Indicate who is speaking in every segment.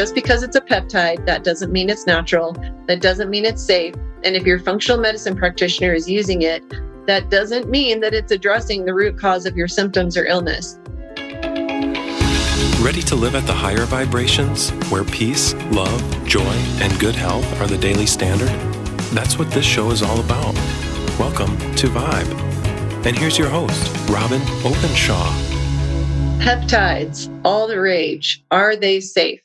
Speaker 1: just because it's a peptide, that doesn't mean it's natural. That doesn't mean it's safe. And if your functional medicine practitioner is using it, that doesn't mean that it's addressing the root cause of your symptoms or illness.
Speaker 2: Ready to live at the higher vibrations, where peace, love, joy, and good health are the daily standard? That's what this show is all about. Welcome to Vibe. And here's your host, Robyn Openshaw.
Speaker 1: Peptides, all the rage. Are they safe?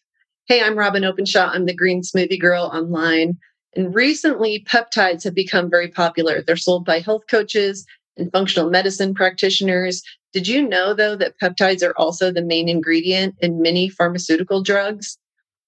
Speaker 1: Hey, I'm Robyn Openshaw. I'm the Green Smoothie Girl online. And recently, peptides have become very popular. They're sold by health coaches and functional medicine practitioners did you know, though, that peptides are also the main ingredient in many pharmaceutical drugs?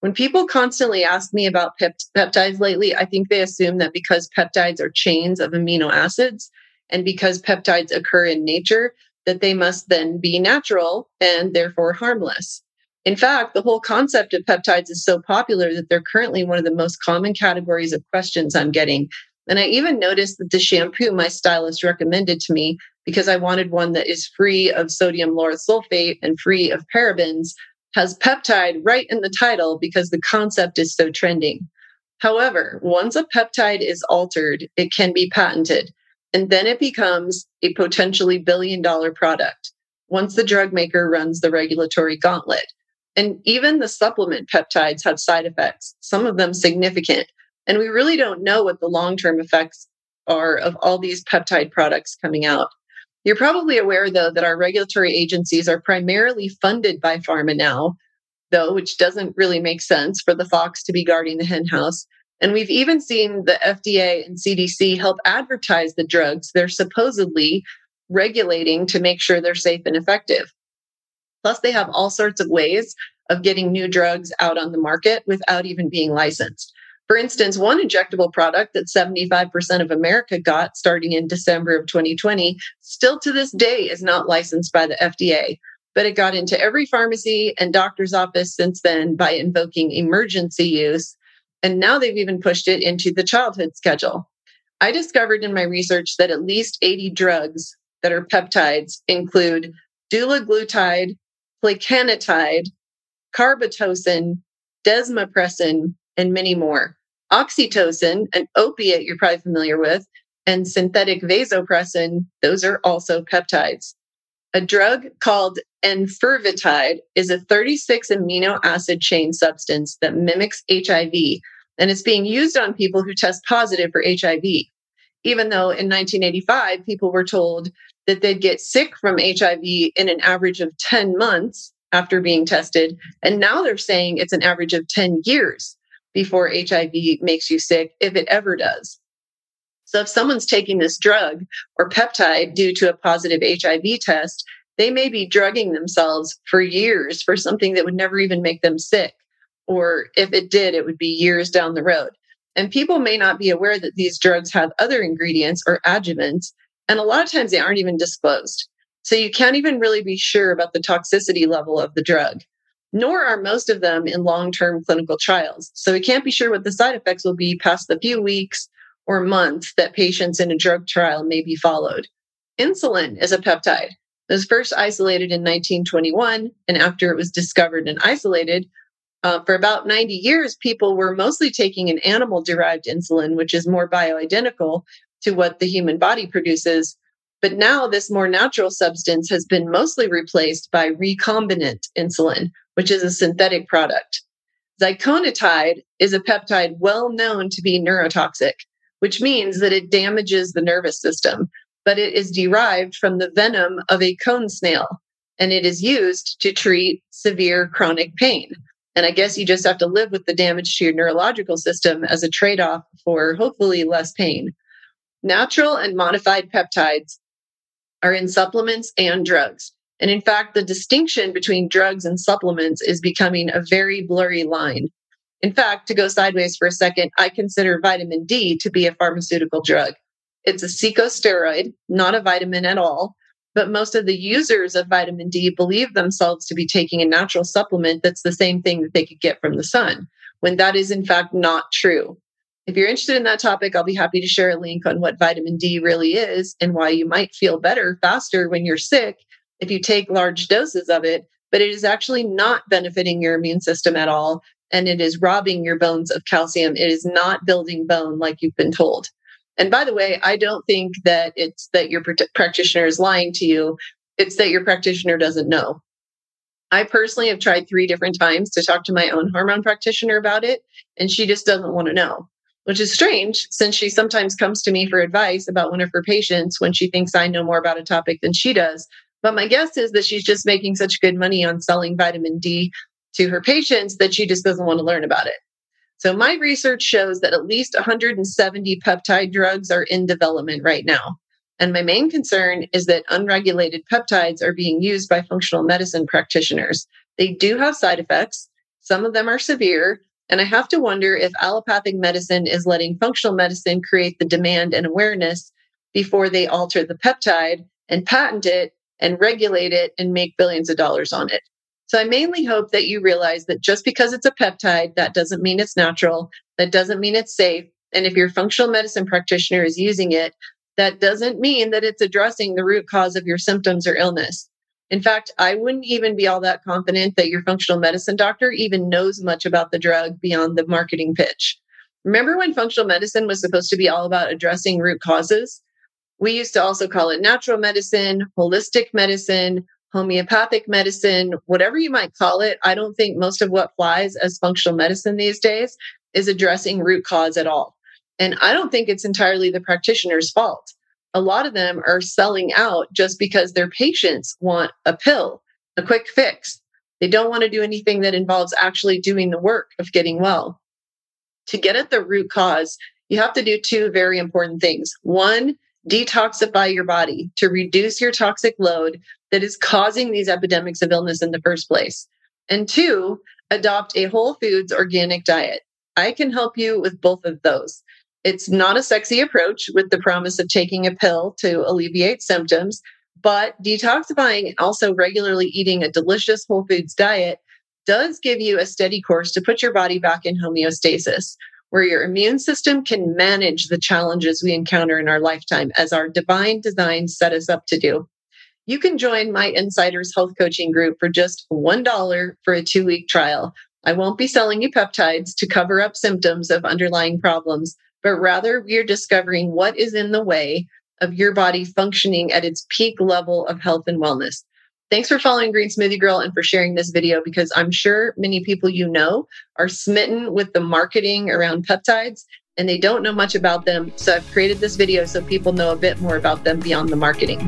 Speaker 1: When people constantly ask me about pep- peptides lately, I think they assume that because peptides are chains of amino acids and because peptides occur in nature, that they must then be natural and therefore harmless. In fact, the whole concept of peptides is so popular that they're currently one of the most common categories of questions I'm getting. And I even noticed that the shampoo my stylist recommended to me because I wanted one that is free of sodium lauryl sulfate and free of parabens, has peptide right in the title because the concept is so trending. However, once a peptide is altered, it can be patented, and then it becomes a potentially billion dollar product once the drug maker runs the regulatory gauntlet. And even the supplement peptides have side effects, some of them significant. And we really don't know what the long term effects are of all these peptide products coming out. You're probably aware, though, that our regulatory agencies are primarily funded by pharma now, though, which doesn't really make sense for the fox to be guarding the henhouse. And we've even seen the FDA and CDC help advertise the drugs they're supposedly regulating to make sure they're safe and effective. Plus, they have all sorts of ways of getting new drugs out on the market without even being licensed. For instance, one injectable product that 75% of America got starting in December of 2020 still to this day is not licensed by the FDA, but it got into every pharmacy and doctor's office since then by invoking emergency use. And now they've even pushed it into the childhood schedule. I discovered in my research that at least 80 drugs that are peptides include dulaglutide, plecanatide, carbetocin, desmopressin, and many more. Oxytocin, an opiate you're probably familiar with, and synthetic vasopressin, those are also peptides. A drug called enfuvirtide is a 36 amino acid chain substance that mimics HIV, and it's being used on people who test positive for HIV. Even though in 1985, people were told that they'd get sick from HIV in an average of 10 months after being tested. And now they're saying it's an average of 10 years before HIV makes you sick, if it ever does. So if someone's taking this drug or peptide due to a positive HIV test, they may be drugging themselves for years for something that would never even make them sick. Or if it did, it would be years down the road. And people may not be aware that these drugs have other ingredients or adjuvants. And a lot of times they aren't even disclosed. So you can't even really be sure about the toxicity level of the drug nor are most of them in long term clinical trials. So we can't be sure what the side effects will be past the few weeks or months that patients in a drug trial may be followed. Insulin is a peptide. It was first isolated in 1921, and after it was discovered and isolated, uh, for about 90 years, people were mostly taking an animal derived insulin, which is more bioidentical to what the human body produces. But now, this more natural substance has been mostly replaced by recombinant insulin, which is a synthetic product. Ziconotide is a peptide well known to be neurotoxic, which means that it damages the nervous system, but it is derived from the venom of a cone snail and it is used to treat severe chronic pain. And I guess you just have to live with the damage to your neurological system as a trade off for hopefully less pain. Natural and modified peptides are in supplements and drugs. And in fact, the distinction between drugs and supplements is becoming a very blurry line. In fact, to go sideways for a second, I consider vitamin D to be a pharmaceutical drug. It's a corticosteroid, not a vitamin at all. But most of the users of vitamin D believe themselves to be taking a natural supplement that's the same thing that they could get from the sun, when that is in fact not true. If you're interested in that topic, I'll be happy to share a link on what vitamin D really is and why you might feel better faster when you're sick if you take large doses of it, but it is actually not benefiting your immune system at all. and it is robbing your bones of calcium. It is not building bone like you've been told. And by the way, I don't think that it's that your practitioner is lying to you. It's that your practitioner doesn't know. I personally have tried three different times to talk to my own hormone practitioner about it, and she just doesn't want to know, which is strange since she sometimes comes to me for advice about one of her patients when she thinks I know more about a topic than she does. But my guess is that she's just making such good money on selling vitamin D to her patients that she just doesn't want to learn about it. So, my research shows that at least 170 peptide drugs are in development right now. And my main concern is that unregulated peptides are being used by functional medicine practitioners. They do have side effects, some of them are severe. And I have to wonder if allopathic medicine is letting functional medicine create the demand and awareness before they alter the peptide and patent it and regulate it and make billions of dollars on it. So I mainly hope that you realize that just because it's a peptide, that doesn't mean it's natural. That doesn't mean it's safe. And if your functional medicine practitioner is using it, that doesn't mean that it's addressing the root cause of your symptoms or illness. In fact, I wouldn't even be all that confident that your functional medicine doctor even knows much about the drug beyond the marketing pitch. Remember when functional medicine was supposed to be all about addressing root causes? We used to also call it natural medicine, holistic medicine, homeopathic medicine, whatever you might call it. I don't think most of what flies as functional medicine these days is addressing root cause at all. And I don't think it's entirely the practitioner's fault. A lot of them are selling out just because their patients want a pill, a quick fix. They don't want to do anything that involves actually doing the work of getting well. To get at the root cause, you have to do two very important things. One, detoxify your body to reduce your toxic load that is causing these epidemics of illness in the first place. And two, adopt a whole foods organic diet. I can help you with both of those. It's not a sexy approach with the promise of taking a pill to alleviate symptoms, but detoxifying and also regularly eating a delicious whole foods diet does give you a steady course to put your body back in homeostasis where your immune system can manage the challenges we encounter in our lifetime as our divine design set us up to do. You can join my Insiders Health Coaching Group for just $1 for a two week trial. I won't be selling you peptides to cover up symptoms of underlying problems, but rather we are discovering what is in the way of your body functioning at its peak level of health and wellness. Thanks for following Green Smoothie Girl and for sharing this video because I'm sure many people you know are smitten with the marketing around peptides and they don't know much about them. So I've created this video so people know a bit more about them beyond the marketing.